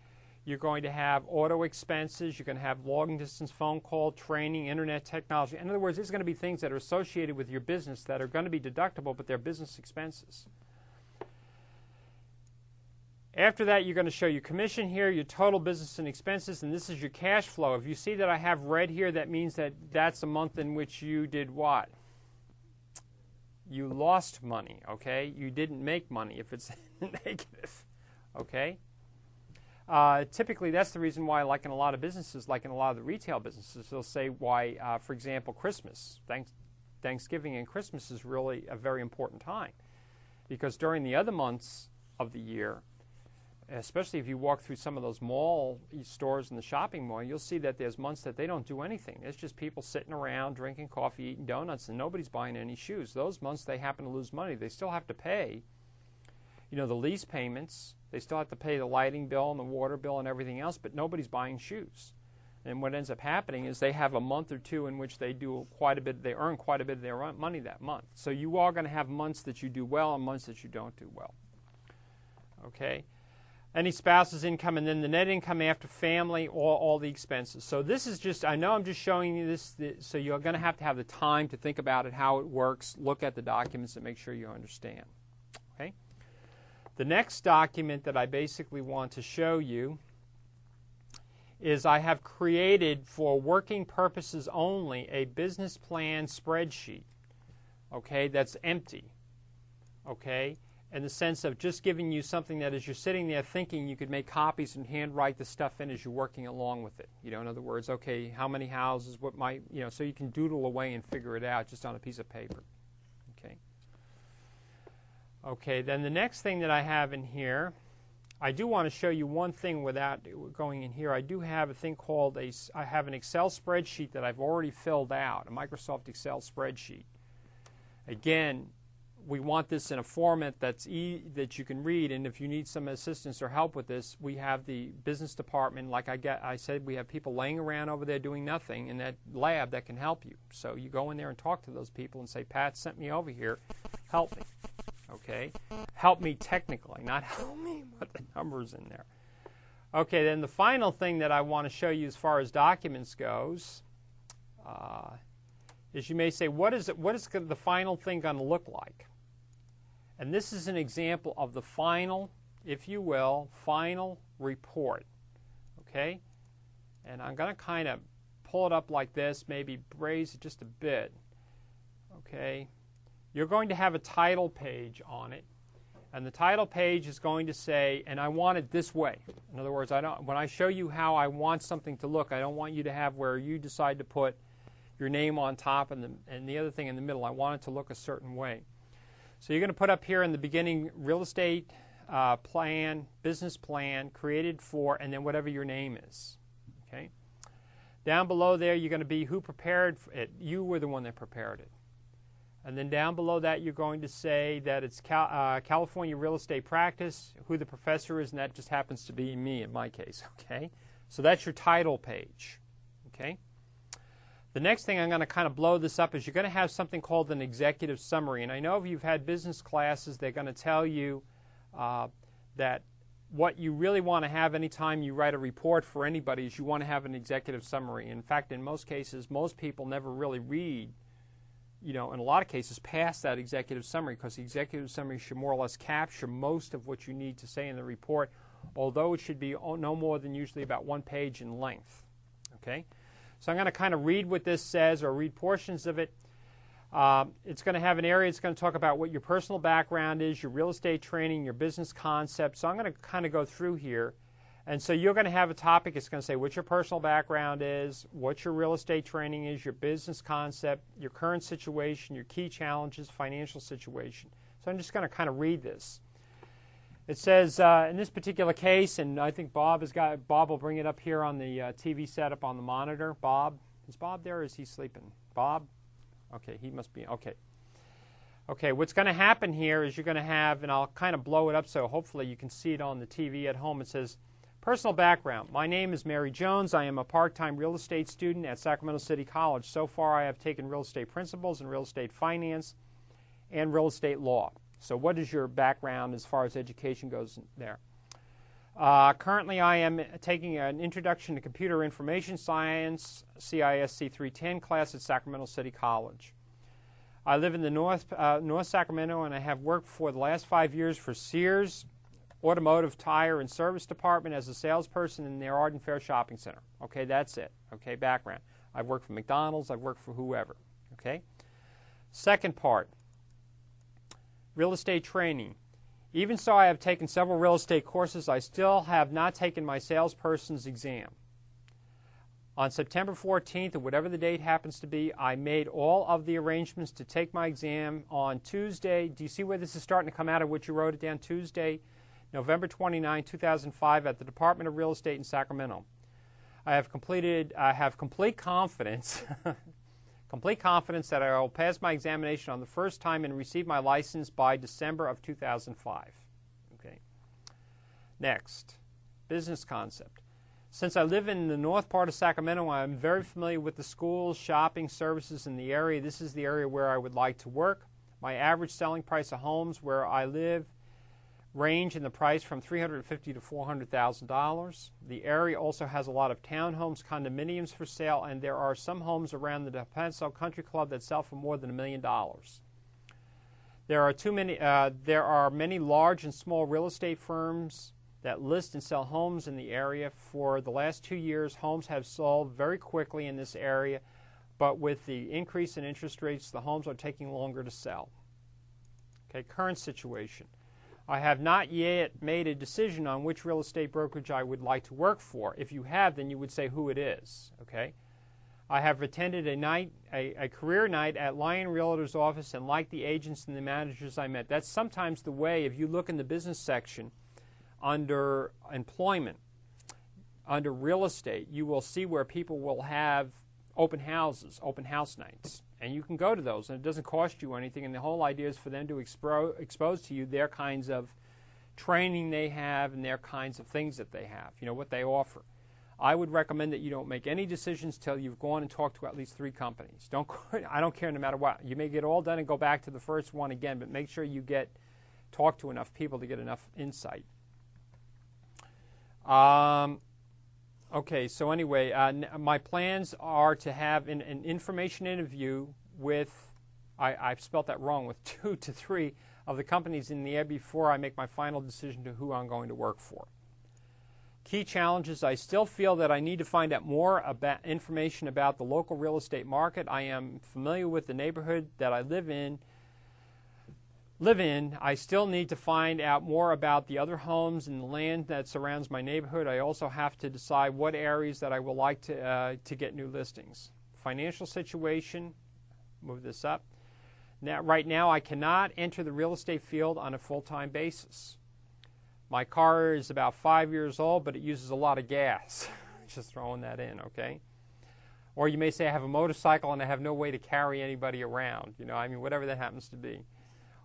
You're going to have auto expenses. You're going to have long distance phone call, training, internet technology. In other words, these are going to be things that are associated with your business that are going to be deductible, but they're business expenses. After that, you're going to show your commission here, your total business and expenses, and this is your cash flow. If you see that I have red here, that means that that's a month in which you did what? You lost money, okay? You didn't make money if it's negative, okay? Uh, typically, that's the reason why, like in a lot of businesses, like in a lot of the retail businesses, they'll say why, uh, for example, Christmas, thanks, Thanksgiving and Christmas is really a very important time. Because during the other months of the year, especially if you walk through some of those mall stores in the shopping mall, you'll see that there's months that they don't do anything. It's just people sitting around drinking coffee, eating donuts, and nobody's buying any shoes. Those months they happen to lose money. They still have to pay, you know, the lease payments they still have to pay the lighting bill and the water bill and everything else, but nobody's buying shoes. And what ends up happening is they have a month or two in which they do quite a bit, they earn quite a bit of their money that month. So you are going to have months that you do well and months that you don't do well. Okay? Any spouse's income and then the net income after family, all, all the expenses. So this is just, I know I'm just showing you this, so you're going to have to have the time to think about it, how it works, look at the documents and make sure you understand. Okay? The next document that I basically want to show you is I have created for working purposes only a business plan spreadsheet. Okay, that's empty. Okay, in the sense of just giving you something that as you're sitting there thinking, you could make copies and handwrite the stuff in as you're working along with it. You know, in other words, okay, how many houses, what might, you know, so you can doodle away and figure it out just on a piece of paper. Okay, Okay, then the next thing that I have in here, I do want to show you one thing without going in here. I do have a thing called a, I have an Excel spreadsheet that I've already filled out, a Microsoft Excel spreadsheet. Again, we want this in a format that's e that you can read, and if you need some assistance or help with this, we have the business department. Like I get, I said, we have people laying around over there doing nothing in that lab that can help you. So you go in there and talk to those people and say, "Pat sent me over here, help me." Okay? Help me technically, not help me put the numbers in there. Okay, then the final thing that I want to show you as far as documents goes uh, is you may say, what is, it, what is the final thing going to look like? And this is an example of the final, if you will, final report. Okay? And I'm going to kind of pull it up like this, maybe raise it just a bit. Okay? You're going to have a title page on it. And the title page is going to say, and I want it this way. In other words, I don't, when I show you how I want something to look, I don't want you to have where you decide to put your name on top and the, and the other thing in the middle. I want it to look a certain way. So you're going to put up here in the beginning real estate uh, plan, business plan, created for, and then whatever your name is. Okay. Down below there, you're going to be who prepared it. You were the one that prepared it. And then down below that, you're going to say that it's Cal, uh, California Real Estate Practice, who the professor is, and that just happens to be me in my case. Okay. So that's your title page. Okay. The next thing I'm going to kind of blow this up is you're going to have something called an executive summary. And I know if you've had business classes, they're going to tell you uh, that what you really want to have anytime you write a report for anybody is you want to have an executive summary. In fact, in most cases, most people never really read, you know, in a lot of cases, past that executive summary because the executive summary should more or less capture most of what you need to say in the report, although it should be no more than usually about one page in length. Okay? So I'm going to kind of read what this says or read portions of it. Um, it's going to have an area it's going to talk about what your personal background is, your real estate training, your business concept. So I'm going to kind of go through here. And so you're going to have a topic. It's going to say what your personal background is, what your real estate training is, your business concept, your current situation, your key challenges, financial situation. So I'm just going to kind of read this. It says uh, in this particular case, and I think Bob has got Bob will bring it up here on the uh, TV setup on the monitor. Bob, is Bob there? is he sleeping? Bob, okay, he must be okay. Okay, what's going to happen here is you're going to have, and I'll kind of blow it up so hopefully you can see it on the TV at home. It says, Personal background. My name is Mary Jones. I am a part time real estate student at Sacramento City College. So far, I have taken real estate principles and real estate finance and real estate law. So, what is your background as far as education goes there? Uh, currently, I am taking an Introduction to Computer Information Science CISC 310 class at Sacramento City College. I live in the North, uh, North Sacramento and I have worked for the last five years for Sears Automotive Tire and Service Department as a salesperson in their Arden Fair Shopping Center. Okay, that's it. Okay, background. I've worked for McDonald's, I've worked for whoever. Okay? Second part real estate training. Even so, I have taken several real estate courses. I still have not taken my salesperson's exam. On September 14th, or whatever the date happens to be, I made all of the arrangements to take my exam on Tuesday. Do you see where this is starting to come out of what you wrote it down? Tuesday, November 29, 2005, at the Department of Real Estate in Sacramento. I have completed, I have complete confidence complete confidence that I will pass my examination on the first time and receive my license by December of 2005. Okay. Next, business concept. Since I live in the north part of Sacramento, I'm very familiar with the schools, shopping, services in the area. This is the area where I would like to work. My average selling price of homes where I live range in the price from $350 to $400,000. The area also has a lot of townhomes, condominiums for sale, and there are some homes around the Del Paso Country Club that sell for more than a million dollars. There are too many. Uh, there are many large and small real estate firms that list and sell homes in the area. For the last two years, homes have sold very quickly in this area, but with the increase in interest rates, the homes are taking longer to sell. Okay, current situation. I have not yet made a decision on which real estate brokerage I would like to work for. If you have, then you would say who it is. Okay. I have attended a night, a, a career night at Lyon Realtor's office and liked the agents and the managers I met. That's sometimes the way. If you look in the business section under employment, under real estate, you will see where people will have open houses, open house nights. And you can go to those, and it doesn't cost you anything. And the whole idea is for them to expro- expose to you their kinds of training they have and their kinds of things that they have, you know, what they offer. I would recommend that you don't make any decisions till you've gone and talked to at least three companies. Don't I don't care no matter what. You may get all done and go back to the first one again, but make sure you get talk to enough people to get enough insight. Um, okay, so anyway, uh, my plans are to have an, an information interview with, I, I've spelt that wrong, with two to three of the companies in the air before I make my final decision to who I'm going to work for. Key challenges I still feel that I need to find out more about information about the local real estate market. I am familiar with the neighborhood that I live in. Live in. I still need to find out more about the other homes and the land that surrounds my neighborhood. I also have to decide what areas that I would like to uh, to get new listings. Financial situation. Move this up. Now, right now, I cannot enter the real estate field on a full-time basis. My car is about five years old, but it uses a lot of gas. Just throwing that in, okay? Or you may say I have a motorcycle and I have no way to carry anybody around. You know, I mean, whatever that happens to be.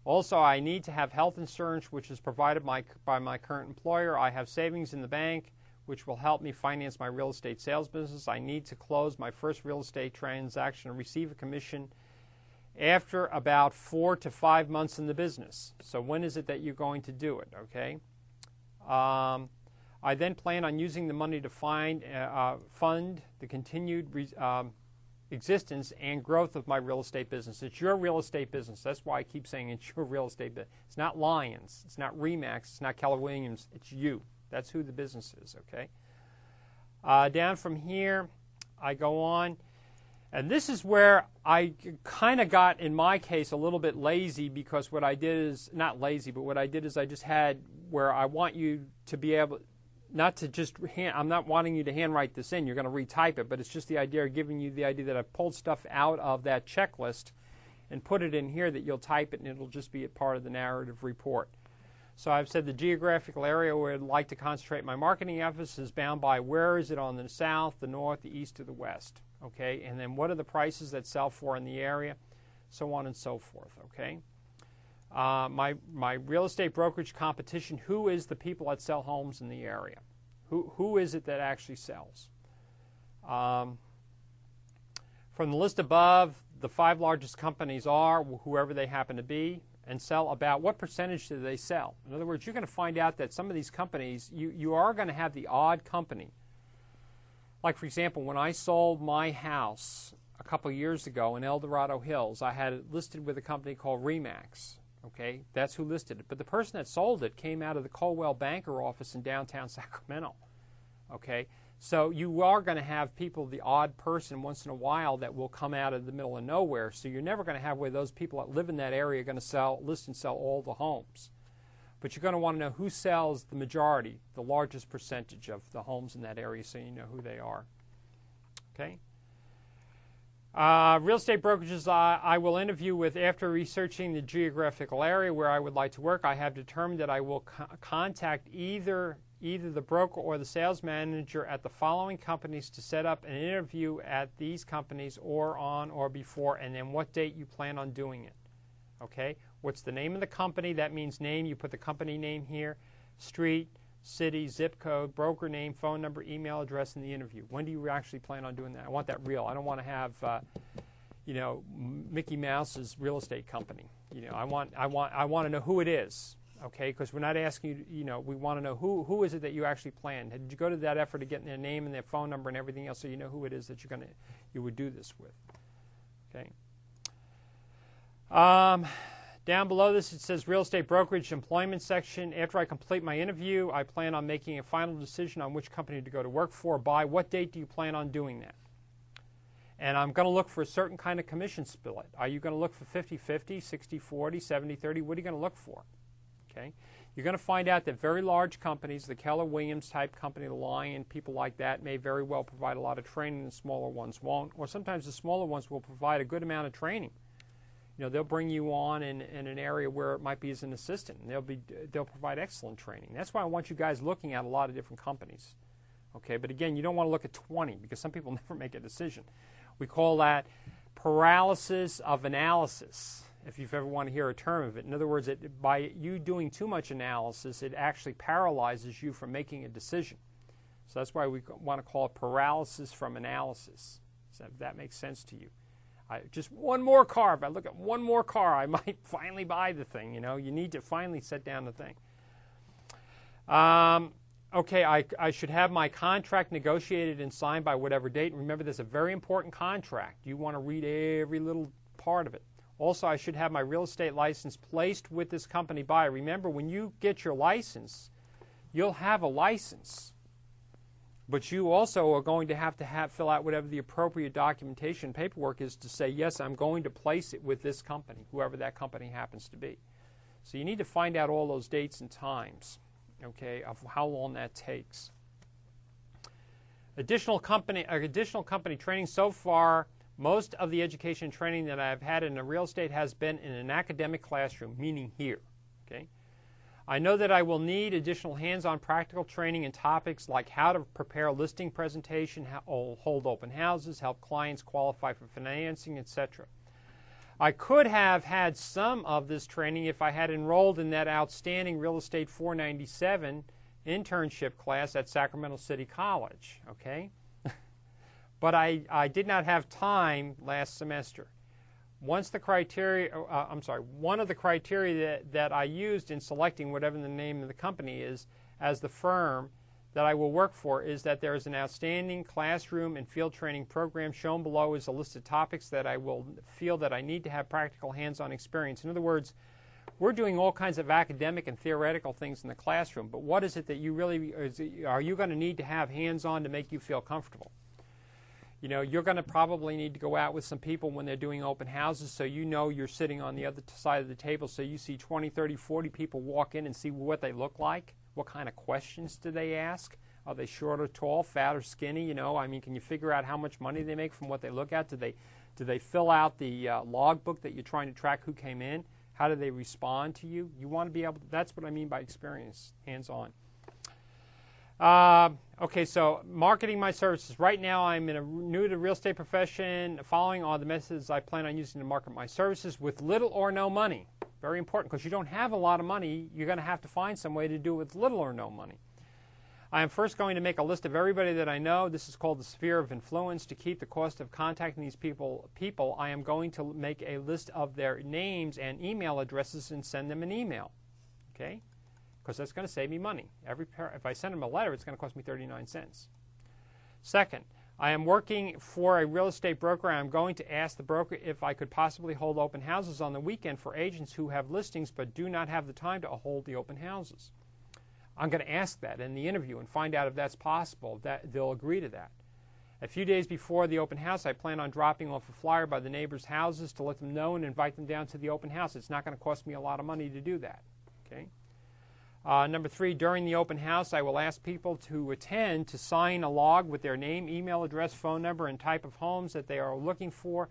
Also, I need to have health insurance, which is provided my, by my current employer. I have savings in the bank, which will help me finance my real estate sales business. I need to close my first real estate transaction and receive a commission after about four to five months in the business. So, when is it that you're going to do it? Okay. Um, I then plan on using the money to find, uh, uh, fund the continued um, existence and growth of my real estate business. It's your real estate business. That's why I keep saying it's your real estate business. It's not Lyons. It's not Remax. It's not Keller Williams. It's you. That's who the business is, okay? Uh, down from here, I go on. And this is where I kind of got, in my case, a little bit lazy because what I did is not lazy, but what I did is I just had where I want you to be able, not to just hand, I'm not wanting you to handwrite this in, you're going to retype it, but it's just the idea of giving you the idea that I've pulled stuff out of that checklist and put it in here that you'll type it and it'll just be a part of the narrative report. So I've said the geographical area where I'd like to concentrate my marketing efforts is bound by where is it on the south, the north, the east, or the west. Okay, and then what are the prices that sell for in the area, so on and so forth. Okay. Uh, my, my real estate brokerage competition, who is the people that sell homes in the area? Who, who is it that actually sells? Um, from the list above, the five largest companies are whoever they happen to be and sell about what percentage do they sell? In other words, you're going to find out that some of these companies, you, you are going to have the odd company. Like, for example, when I sold my house a couple years ago in El Dorado Hills, I had it listed with a company called Remax. Okay, that's who listed it. But the person that sold it came out of the Coldwell Banker office in downtown Sacramento. Okay, so you are going to have people, the odd person once in a while that will come out of the middle of nowhere. So you're never going to have where those people that live in that area are going to sell, list and sell all the homes. But you're going to want to know who sells the majority, the largest percentage of the homes in that area so you know who they are. Okay? Uh, real estate brokerages I, I, will interview with after researching the geographical area where I would like to work. I have determined that I will co- contact either either the broker or the sales manager at the following companies to set up an interview at these companies or on or before, and then what date you plan on doing it. Okay? What's the name of the company? That means name. You put the company name here, street, city, zip code, broker name, phone number, email address, in the interview. When do you actually plan on doing that? I want that real. I don't want to have, uh, you know, Mickey Mouse's real estate company. You know, I want, I want, I want to know who it is. Okay, because we're not asking you. You know, we want to know who who is it that you actually planned. Did you go to that effort to get their name and their phone number and everything else, so you know who it is that you're gonna you would do this with. Okay. Um, down below this, it says real estate brokerage employment section. After I complete my interview, I plan on making a final decision on which company to go to work for. By what date do you plan on doing that? And I'm going to look for a certain kind of commission split. Are you going to look for 50 50, 60 40, 70 30? What are you going to look for? Okay. You're going to find out that very large companies, the Keller Williams type company, the Lyon, people like that, may very well provide a lot of training, and smaller ones won't. Or sometimes the smaller ones will provide a good amount of training you know, they'll bring you on in, in an area where it might be as an assistant, they'll be they'll provide excellent training. That's why I want you guys looking at a lot of different companies. Okay, but again, you don't want to look at 20 because some people never make a decision. We call that paralysis of analysis. If you've ever want to hear a term of it, in other words, it, by you doing too much analysis, it actually paralyzes you from making a decision. So that's why we want to call it paralysis from analysis. So if that makes sense to you. I, just one more car. If I look at one more car, I might finally buy the thing. You know, you need to finally set down the thing. Um, okay, I, I should have my contract negotiated and signed by whatever date. Remember, this is a very important contract. You want to read every little part of it. Also, I should have my real estate license placed with this company by. Remember, when you get your license, you'll have a license. But you also are going to have to have, fill out whatever the appropriate documentation paperwork is to say, yes, I'm going to place it with this company, whoever that company happens to be. So you need to find out all those dates and times, okay, of how long that takes. Additional company, uh, additional company training so far. Most of the education training that I've had in the real estate has been in an academic classroom, meaning here. Okay. I know that I will need additional hands-on practical training in topics like how to prepare a listing presentation, how, oh, hold open houses, help clients qualify for financing, etc. I could have had some of this training if I had enrolled in that outstanding Real Estate 497 internship class at Sacramento City College, okay? but I, I did not have time last semester once the criteria, uh, uh, I'm sorry, one of the criteria that, that I used in selecting whatever the name of the company is as the firm that I will work for is that there is an outstanding classroom and field training program. Shown below is a list of topics that I will feel that I need to have practical hands-on experience. In other words, we're doing all kinds of academic and theoretical things in the classroom, but what is it that you really, are you going to need to have hands-on to make you feel comfortable? You know, you're going to probably need to go out with some people when they're doing open houses so you know you're sitting on the other side of the table so you see 20, 30, 40 people walk in and see what they look like. What kind of questions do they ask? Are they short or tall, fat or skinny? You know, I mean, can you figure out how much money they make from what they look at? Do they, do they fill out the uh, logbook that you're trying to track who came in? How do they respond to you? You want to be able to, that's what I mean by experience, hands on. Uh, okay, so marketing my services. Right now, I'm in a new to real estate profession. Following all the methods I plan on using to market my services with little or no money. Very important because you don't have a lot of money. You're going to have to find some way to do it with little or no money. I am first going to make a list of everybody that I know. This is called the sphere of influence. To keep the cost of contacting these people, people, I am going to make a list of their names and email addresses and send them an email. Okay? Because that's going to save me money. Every if I send them a letter, it's going to cost me 39 cents. Second, I am working for a real estate broker. I'm going to ask the broker if I could possibly hold open houses on the weekend for agents who have listings but do not have the time to hold the open houses. I'm going to ask that in the interview and find out if that's possible. That they'll agree to that. A few days before the open house, I plan on dropping off a flyer by the neighbors' houses to let them know and invite them down to the open house. It's not going to cost me a lot of money to do that. Okay. Uh, number three, during the open house, I will ask people to attend to sign a log with their name, email address, phone number, and type of homes that they are looking for.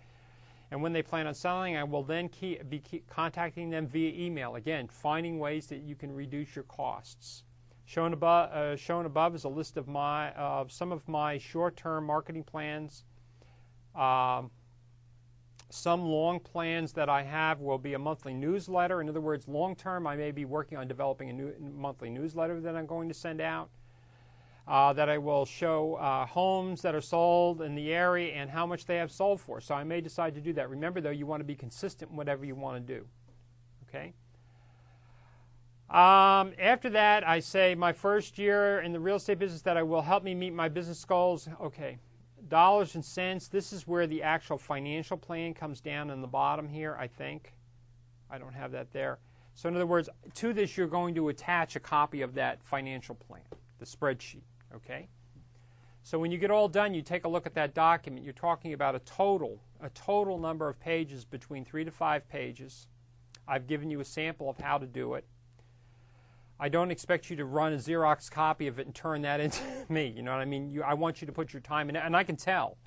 And when they plan on selling, I will then keep, be keep contacting them via email. Again, finding ways that you can reduce your costs. Shown above, uh, shown above is a list of my of some of my short-term marketing plans. Um, some long plans that I have will be a monthly newsletter. In other words, long term, I may be working on developing a new monthly newsletter that I'm going to send out. Uh, that I will show uh, homes that are sold in the area and how much they have sold for. So I may decide to do that. Remember, though, you want to be consistent in whatever you want to do. Okay? Um, after that, I say my first year in the real estate business that I will help me meet my business goals. Okay, dollars and cents, this is where the actual financial plan comes down in the bottom here, I think. I don't have that there. So in other words, to this you're going to attach a copy of that financial plan, the spreadsheet, okay? So when you get all done, you take a look at that document. You're talking about a total, a total number of pages between 3 to 5 pages. I've given you a sample of how to do it. I don't expect you to run a Xerox copy of it and turn that into me. You know what I mean? You, I want you to put your time in, and I can tell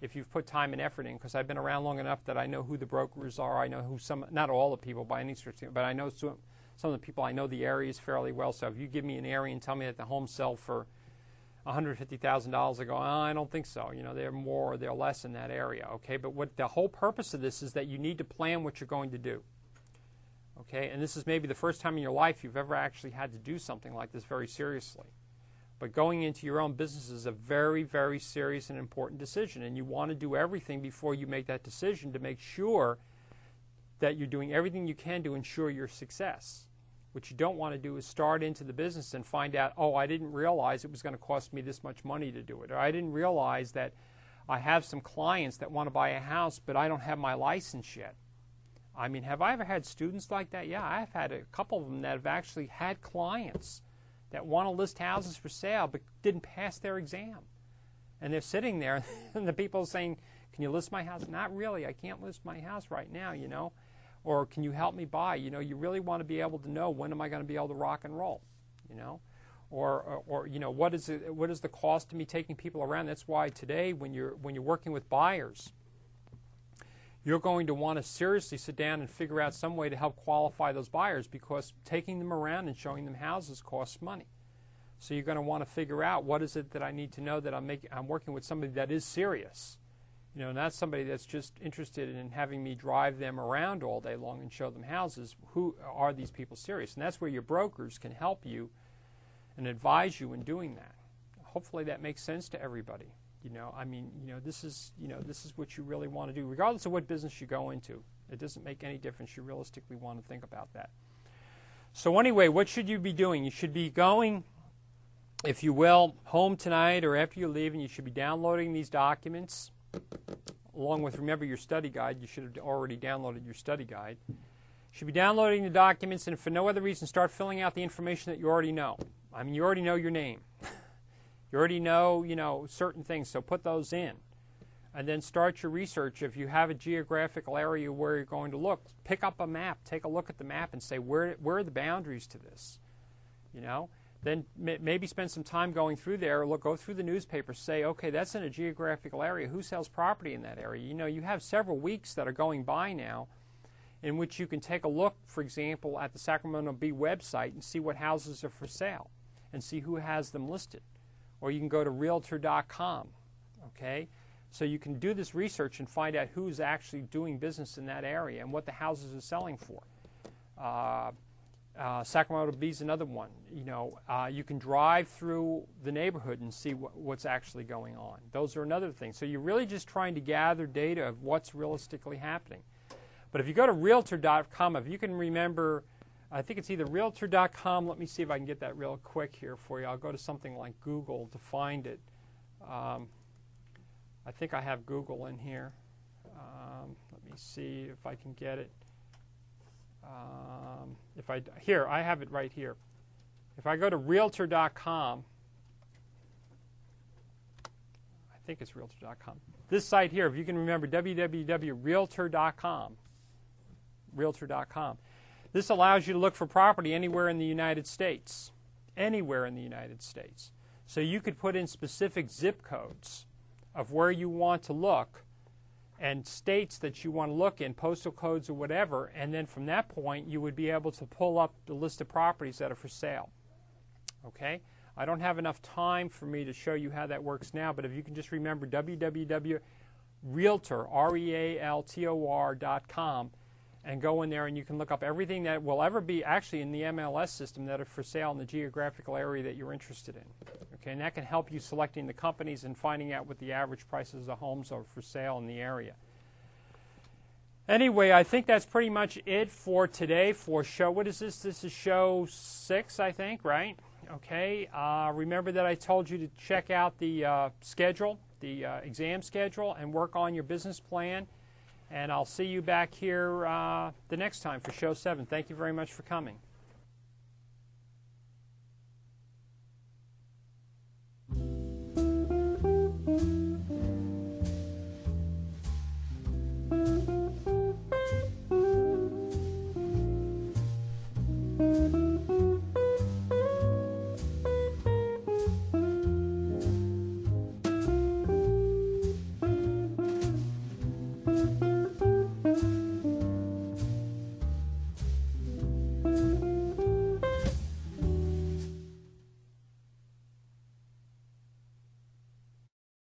if you've put time and effort in because I've been around long enough that I know who the brokers are. I know who some, not all the people by any stretch, but I know some, some of the people. I know the areas fairly well. So if you give me an area and tell me that the homes sell for $150,000, I go, oh, I don't think so. You know, they're more or they're less in that area. Okay, but what the whole purpose of this is that you need to plan what you're going to do. Okay, and this is maybe the first time in your life you've ever actually had to do something like this very seriously. But going into your own business is a very, very serious and important decision, and you want to do everything before you make that decision to make sure that you're doing everything you can to ensure your success. What you don't want to do is start into the business and find out, oh, I didn't realize it was going to cost me this much money to do it, or I didn't realize that I have some clients that want to buy a house, but I don't have my license yet. I mean, have I ever had students like that? Yeah, I've had a couple of them that have actually had clients that want to list houses for sale but didn't pass their exam. And they're sitting there, and the people saying, Can you list my house? Not really. I can't list my house right now, you know. Or can you help me buy? You know, you really want to be able to know when am I going to be able to rock and roll, you know. Or, or, or you know, what is, it, what is the cost to me taking people around? That's why today, when you're, when you're working with buyers, you're going to want to seriously sit down and figure out some way to help qualify those buyers because taking them around and showing them houses costs money. So you're going to want to figure out what is it that I need to know that I'm making I'm working with somebody that is serious. You know, not somebody that's just interested in having me drive them around all day long and show them houses. Who are these people serious? And that's where your brokers can help you and advise you in doing that. Hopefully that makes sense to everybody. You know, I mean, you know, this is, you know, this is what you really want to do, regardless of what business you go into. It doesn't make any difference. You realistically want to think about that. So anyway, what should you be doing? You should be going, if you will, home tonight or after you leave, and you should be downloading these documents, along with remember your study guide. You should have already downloaded your study guide. Should be downloading the documents, and for no other reason, start filling out the information that you already know. I mean, you already know your name. You already know, you know, certain things, so put those in. And then start your research. If you have a geographical area where you're going to look, pick up a map, take a look at the map and say, where, where are the boundaries to this? You know? Then maybe spend some time going through there, look, go through the newspaper, say, okay, that's in a geographical area. Who sells property in that area? You know, you have several weeks that are going by now in which you can take a look, for example, at the Sacramento Bee website and see what houses are for sale and see who has them listed or you can go to realtor.com. Okay? So you can do this research and find out who's actually doing business in that area and what the houses are selling for. Uh, uh, Sacramento Bee is another one. You know, uh, you can drive through the neighborhood and see wh- what's actually going on. Those are another thing. So you're really just trying to gather data of what's realistically happening. But if you go to Realtor.com, if you can remember I think it's either realtor.com. Let me see if I can get that real quick here for you. I'll go to something like Google to find it. Um, I think I have Google in here. Um, let me see if I can get it. Um, if I here, I have it right here. If I go to realtor.com, I think it's realtor.com. This site here, if you can remember www.realtor.com, realtor.com. This allows you to look for property anywhere in the United States. Anywhere in the United States. So you could put in specific zip codes of where you want to look and states that you want to look in, postal codes or whatever, and then from that point you would be able to pull up the list of properties that are for sale. Okay? I don't have enough time for me to show you how that works now, but if you can just remember www.realtor, R-E-A-L-T-O-R.com, and go in there and you can look up everything that will ever be actually in the MLS system that are for sale in the geographical area that you're interested in. Okay, and that can help you selecting the companies and finding out what the average prices of homes are for sale in the area. Anyway, I think that's pretty much it for today for show. What is this? This is show six, I think, right? Okay. Uh, remember that I told you to check out the uh, schedule, the uh, exam schedule, and work on your business plan. And I'll see you back here uh, the next time for show seven. Thank you very much for coming.